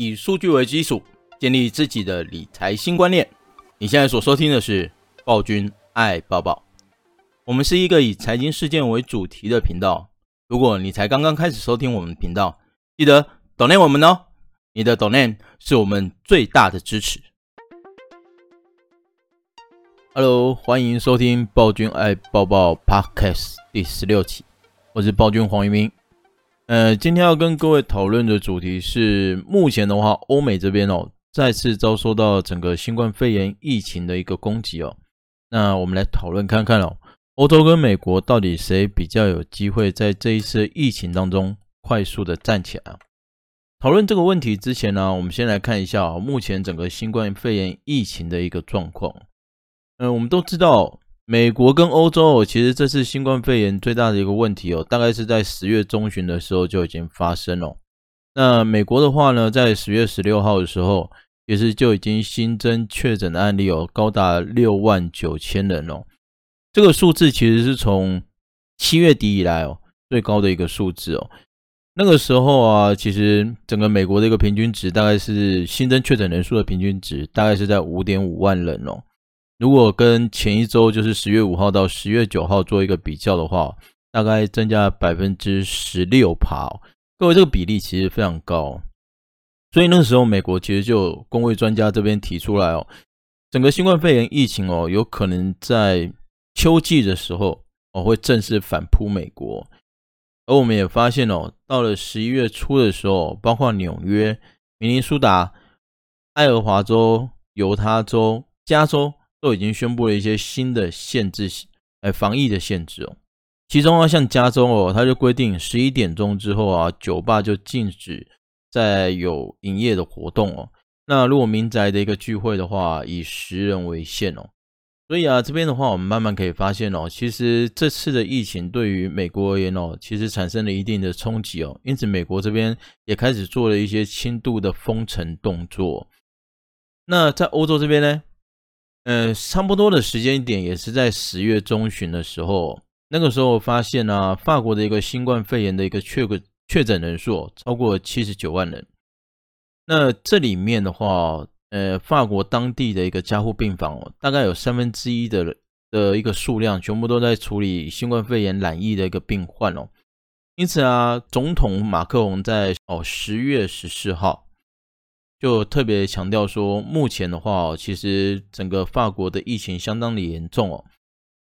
以数据为基础，建立自己的理财新观念。你现在所收听的是暴君爱抱抱。我们是一个以财经事件为主题的频道。如果你才刚刚开始收听我们频道，记得 donate 我们哦，你的 donate 是我们最大的支持。Hello，欢迎收听暴君爱抱抱 Podcast 第十六期，我是暴君黄一鸣。呃，今天要跟各位讨论的主题是，目前的话，欧美这边哦，再次遭受到整个新冠肺炎疫情的一个攻击哦。那我们来讨论看看哦，欧洲跟美国到底谁比较有机会在这一次疫情当中快速的站起来？讨论这个问题之前呢，我们先来看一下哦，目前整个新冠肺炎疫情的一个状况。嗯、呃，我们都知道。美国跟欧洲，其实这次新冠肺炎最大的一个问题哦，大概是在十月中旬的时候就已经发生了。那美国的话呢，在十月十六号的时候，也是就已经新增确诊的案例哦，高达六万九千人哦。这个数字其实是从七月底以来哦最高的一个数字哦。那个时候啊，其实整个美国的一个平均值大概是新增确诊人数的平均值大概是在五点五万人哦。如果跟前一周，就是十月五号到十月九号做一个比较的话，大概增加百分之十六趴。各位，这个比例其实非常高，所以那时候美国其实就有公卫专家这边提出来哦，整个新冠肺炎疫情哦，有可能在秋季的时候哦会正式反扑美国。而我们也发现哦，到了十一月初的时候，包括纽约、明尼苏达、爱荷华州、犹他州、加州。都已经宣布了一些新的限制，哎，防疫的限制哦。其中啊，像加州哦，它就规定十一点钟之后啊，酒吧就禁止再有营业的活动哦。那如果民宅的一个聚会的话，以十人为限哦。所以啊，这边的话，我们慢慢可以发现哦，其实这次的疫情对于美国而言哦，其实产生了一定的冲击哦。因此，美国这边也开始做了一些轻度的封城动作。那在欧洲这边呢？呃，差不多的时间点也是在十月中旬的时候，那个时候发现呢、法国的一个新冠肺炎的一个确个确诊人数超过七十九万人。那这里面的话，呃，法国当地的一个加护病房哦，大概有三分之一的的一个数量，全部都在处理新冠肺炎染疫的一个病患哦。因此啊，总统马克龙在哦十月十四号。就特别强调说，目前的话，其实整个法国的疫情相当的严重哦。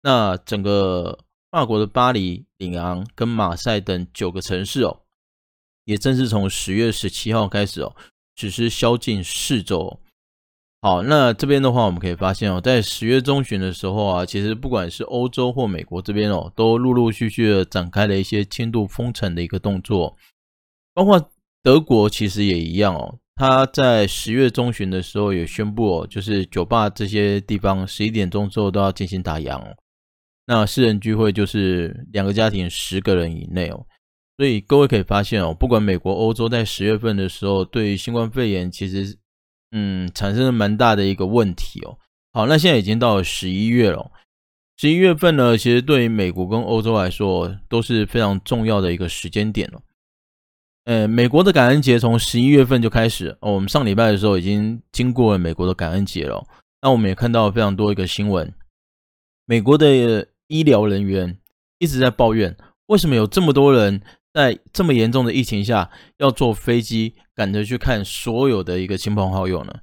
那整个法国的巴黎、里昂跟马赛等九个城市哦，也正是从十月十七号开始哦，实施宵禁四周。好，那这边的话，我们可以发现哦，在十月中旬的时候啊，其实不管是欧洲或美国这边哦，都陆陆续续的展开了一些轻度封城的一个动作，包括德国其实也一样哦。他在十月中旬的时候也宣布哦，就是酒吧这些地方十一点钟之后都要进行打烊哦。那私人聚会就是两个家庭十个人以内哦。所以各位可以发现哦，不管美国、欧洲在十月份的时候，对于新冠肺炎其实嗯产生了蛮大的一个问题哦。好，那现在已经到了十一月了，十一月份呢，其实对于美国跟欧洲来说都是非常重要的一个时间点了。呃，美国的感恩节从十一月份就开始哦。我们上礼拜的时候已经经过了美国的感恩节了。那我们也看到非常多一个新闻，美国的医疗人员一直在抱怨，为什么有这么多人在这么严重的疫情下要坐飞机赶着去看所有的一个亲朋好友呢？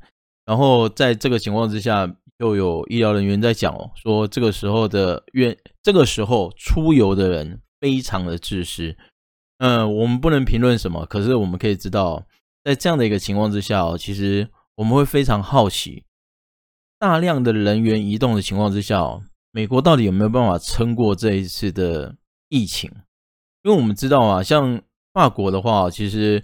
然后在这个情况之下，又有医疗人员在讲哦，说这个时候的愿，这个时候出游的人非常的自私。嗯，我们不能评论什么，可是我们可以知道，在这样的一个情况之下哦，其实我们会非常好奇，大量的人员移动的情况之下哦，美国到底有没有办法撑过这一次的疫情？因为我们知道啊，像法国的话，其实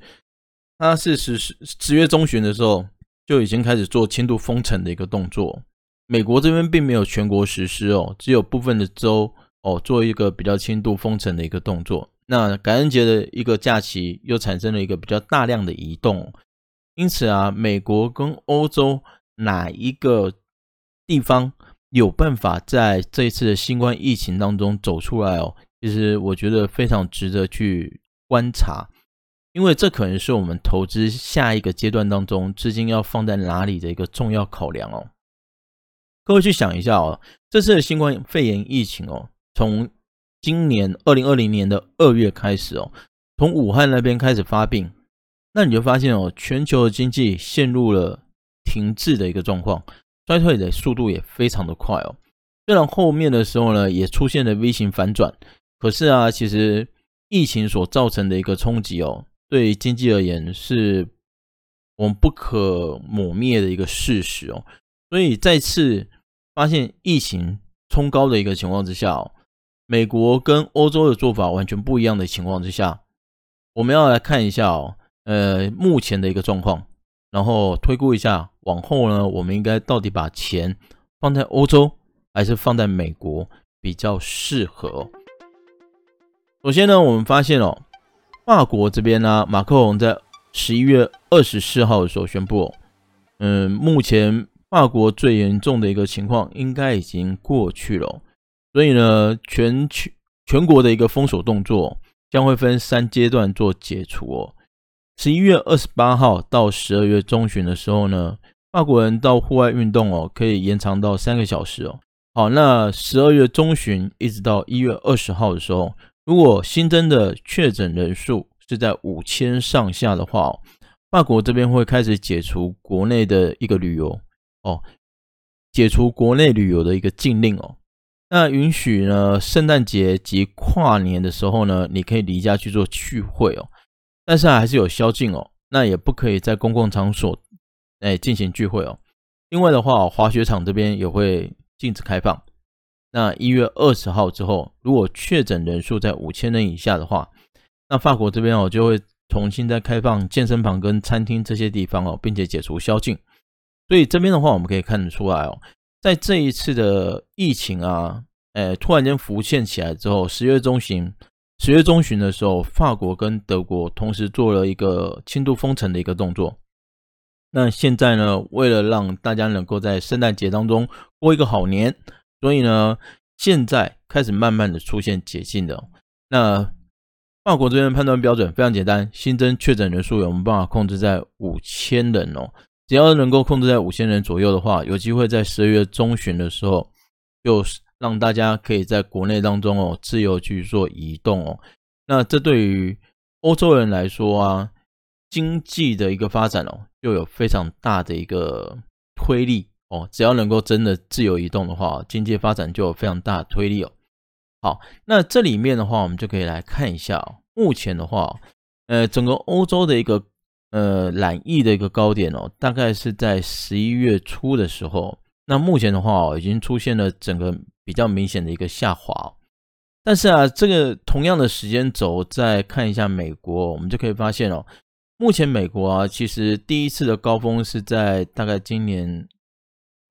它是十十十月中旬的时候就已经开始做轻度封城的一个动作，美国这边并没有全国实施哦，只有部分的州哦做一个比较轻度封城的一个动作。那感恩节的一个假期又产生了一个比较大量的移动，因此啊，美国跟欧洲哪一个地方有办法在这一次的新冠疫情当中走出来哦？其实我觉得非常值得去观察。因为这可能是我们投资下一个阶段当中资金要放在哪里的一个重要考量哦。各位去想一下哦，这次的新冠肺炎疫情哦，从今年二零二零年的二月开始哦，从武汉那边开始发病，那你就发现哦，全球的经济陷入了停滞的一个状况，衰退的速度也非常的快哦。虽然后面的时候呢，也出现了 V 型反转，可是啊，其实疫情所造成的一个冲击哦。对经济而言，是我们不可磨灭的一个事实哦。所以再次发现疫情冲高的一个情况之下哦，美国跟欧洲的做法完全不一样的情况之下，我们要来看一下哦，呃，目前的一个状况，然后推估一下往后呢，我们应该到底把钱放在欧洲还是放在美国比较适合。首先呢，我们发现哦。法国这边呢、马克龙在十一月二十四号的时候宣布，嗯，目前法国最严重的一个情况应该已经过去了，所以呢，全全全国的一个封锁动作将会分三阶段做解除哦。十一月二十八号到十二月中旬的时候呢，法国人到户外运动哦，可以延长到三个小时哦。好，那十二月中旬一直到一月二十号的时候。如果新增的确诊人数是在五千上下的话哦，法国这边会开始解除国内的一个旅游哦，解除国内旅游的一个禁令哦。那允许呢，圣诞节及跨年的时候呢，你可以离家去做聚会哦，但是还是有宵禁哦。那也不可以在公共场所哎进行聚会哦。另外的话，滑雪场这边也会禁止开放。那一月二十号之后，如果确诊人数在五千人以下的话，那法国这边哦就会重新再开放健身房跟餐厅这些地方哦，并且解除宵禁。所以这边的话，我们可以看得出来哦，在这一次的疫情啊，诶，突然间浮现起来之后，十月中旬，十月中旬的时候，法国跟德国同时做了一个轻度封城的一个动作。那现在呢，为了让大家能够在圣诞节当中过一个好年。所以呢，现在开始慢慢的出现解禁的。那法国这边判断标准非常简单，新增确诊人数有没有办法控制在五千人哦？只要能够控制在五千人左右的话，有机会在十二月中旬的时候，就让大家可以在国内当中哦自由去做移动哦。那这对于欧洲人来说啊，经济的一个发展哦，又有非常大的一个推力。哦，只要能够真的自由移动的话，经济发展就有非常大的推力哦。好，那这里面的话，我们就可以来看一下哦。目前的话，呃，整个欧洲的一个呃染疫的一个高点哦，大概是在十一月初的时候。那目前的话哦，已经出现了整个比较明显的一个下滑。但是啊，这个同样的时间轴再看一下美国，我们就可以发现哦，目前美国啊，其实第一次的高峰是在大概今年。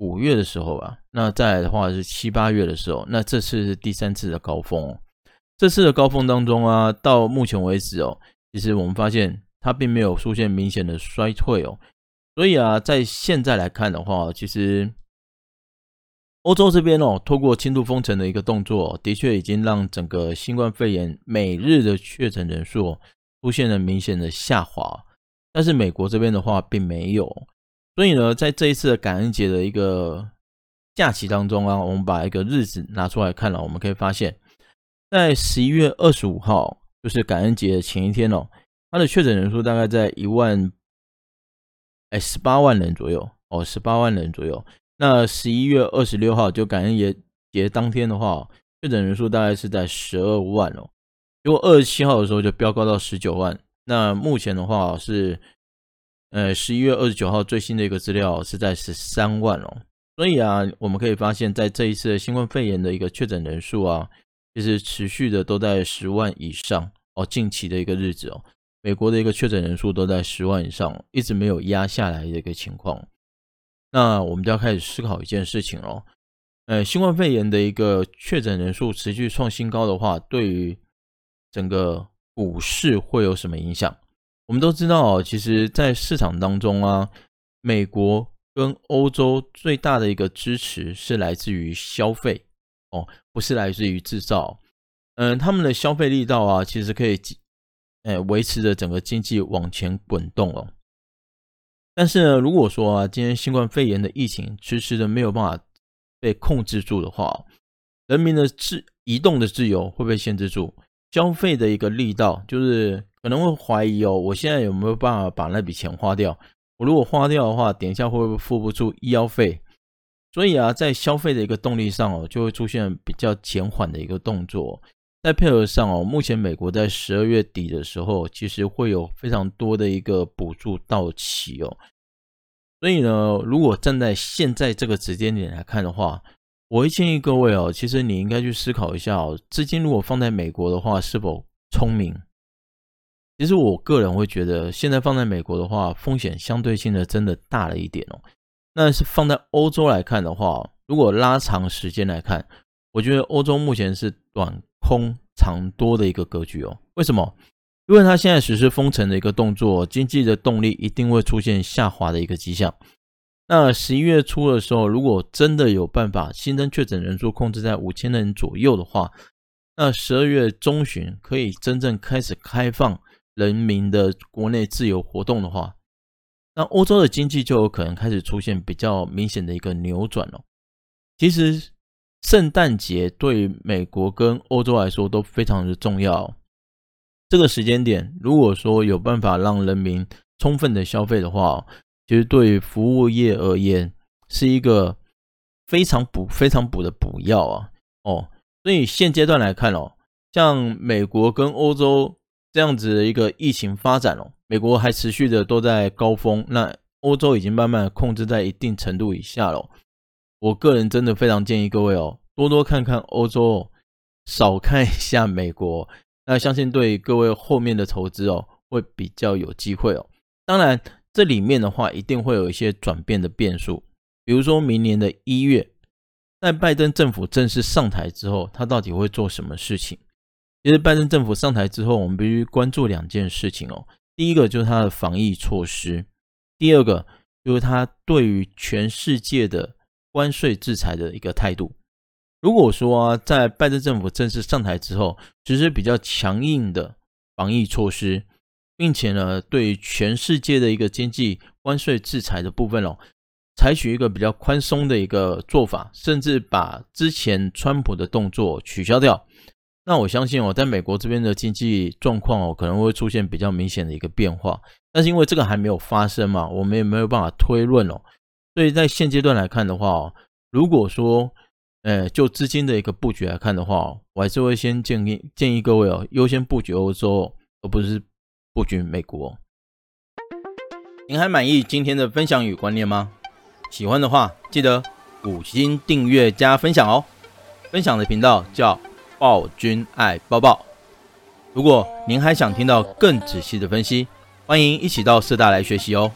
五月的时候吧，那再来的话是七八月的时候，那这次是第三次的高峰哦。这次的高峰当中啊，到目前为止哦，其实我们发现它并没有出现明显的衰退哦。所以啊，在现在来看的话，其实欧洲这边哦，透过轻度封城的一个动作，的确已经让整个新冠肺炎每日的确诊人数出现了明显的下滑。但是美国这边的话，并没有。所以呢，在这一次的感恩节的一个假期当中啊，我们把一个日子拿出来看了，我们可以发现，在十一月二十五号，就是感恩节的前一天哦，它的确诊人数大概在一万，哎，十八万人左右哦，十八万人左右。那十一月二十六号，就感恩节节当天的话，确诊人数大概是在十二万哦。结果二十七号的时候就飙高到十九万。那目前的话是。呃，十一月二十九号最新的一个资料是在十三万哦，所以啊，我们可以发现，在这一次的新冠肺炎的一个确诊人数啊，其实持续的都在十万以上哦。近期的一个日子哦，美国的一个确诊人数都在十万以上，一直没有压下来的一个情况。那我们就要开始思考一件事情喽，呃，新冠肺炎的一个确诊人数持续创新高的话，对于整个股市会有什么影响？我们都知道，其实，在市场当中啊，美国跟欧洲最大的一个支持是来自于消费哦，不是来自于制造。嗯，他们的消费力道啊，其实可以哎，维持着整个经济往前滚动哦。但是呢，如果说啊，今天新冠肺炎的疫情迟迟的没有办法被控制住的话，人民的自移动的自由会被限制住，消费的一个力道就是可能会怀疑哦，我现在有没有办法把那笔钱花掉？我如果花掉的话，等一下会不会付不出医药费？所以啊，在消费的一个动力上哦，就会出现比较减缓的一个动作。再配合上哦，目前美国在十二月底的时候，其实会有非常多的一个补助到期哦。所以呢，如果站在现在这个时间点来看的话，我会建议各位哦，其实你应该去思考一下哦，资金如果放在美国的话，是否聪明？其实我个人会觉得，现在放在美国的话，风险相对性的真的大了一点哦。那是放在欧洲来看的话，如果拉长时间来看，我觉得欧洲目前是短。空长多的一个格局哦，为什么？因为它现在实施封城的一个动作，经济的动力一定会出现下滑的一个迹象。那十一月初的时候，如果真的有办法新增确诊人数控制在五千人左右的话，那十二月中旬可以真正开始开放人民的国内自由活动的话，那欧洲的经济就有可能开始出现比较明显的一个扭转了。其实。圣诞节对于美国跟欧洲来说都非常的重要。这个时间点，如果说有办法让人民充分的消费的话，其实对于服务业而言是一个非常补、非常补的补药啊！哦，所以现阶段来看哦，像美国跟欧洲这样子的一个疫情发展哦，美国还持续的都在高峰，那欧洲已经慢慢控制在一定程度以下了。我个人真的非常建议各位哦，多多看看欧洲，少看一下美国。那相信对各位后面的投资哦，会比较有机会哦。当然，这里面的话一定会有一些转变的变数，比如说明年的一月，在拜登政府正式上台之后，他到底会做什么事情？其实拜登政府上台之后，我们必须关注两件事情哦。第一个就是他的防疫措施，第二个就是他对于全世界的。关税制裁的一个态度。如果说，在拜登政府正式上台之后，实施比较强硬的防疫措施，并且呢，对全世界的一个经济关税制裁的部分哦，采取一个比较宽松的一个做法，甚至把之前川普的动作取消掉，那我相信哦，在美国这边的经济状况哦，可能会出现比较明显的一个变化。但是因为这个还没有发生嘛，我们也没有办法推论哦。所以在现阶段来看的话，如果说，呃，就资金的一个布局来看的话，我还是会先建议建议各位哦，优先布局欧洲，而不是布局美国。您还满意今天的分享与观念吗？喜欢的话，记得五星订阅加分享哦。分享的频道叫暴君爱抱抱。如果您还想听到更仔细的分析，欢迎一起到社大来学习哦。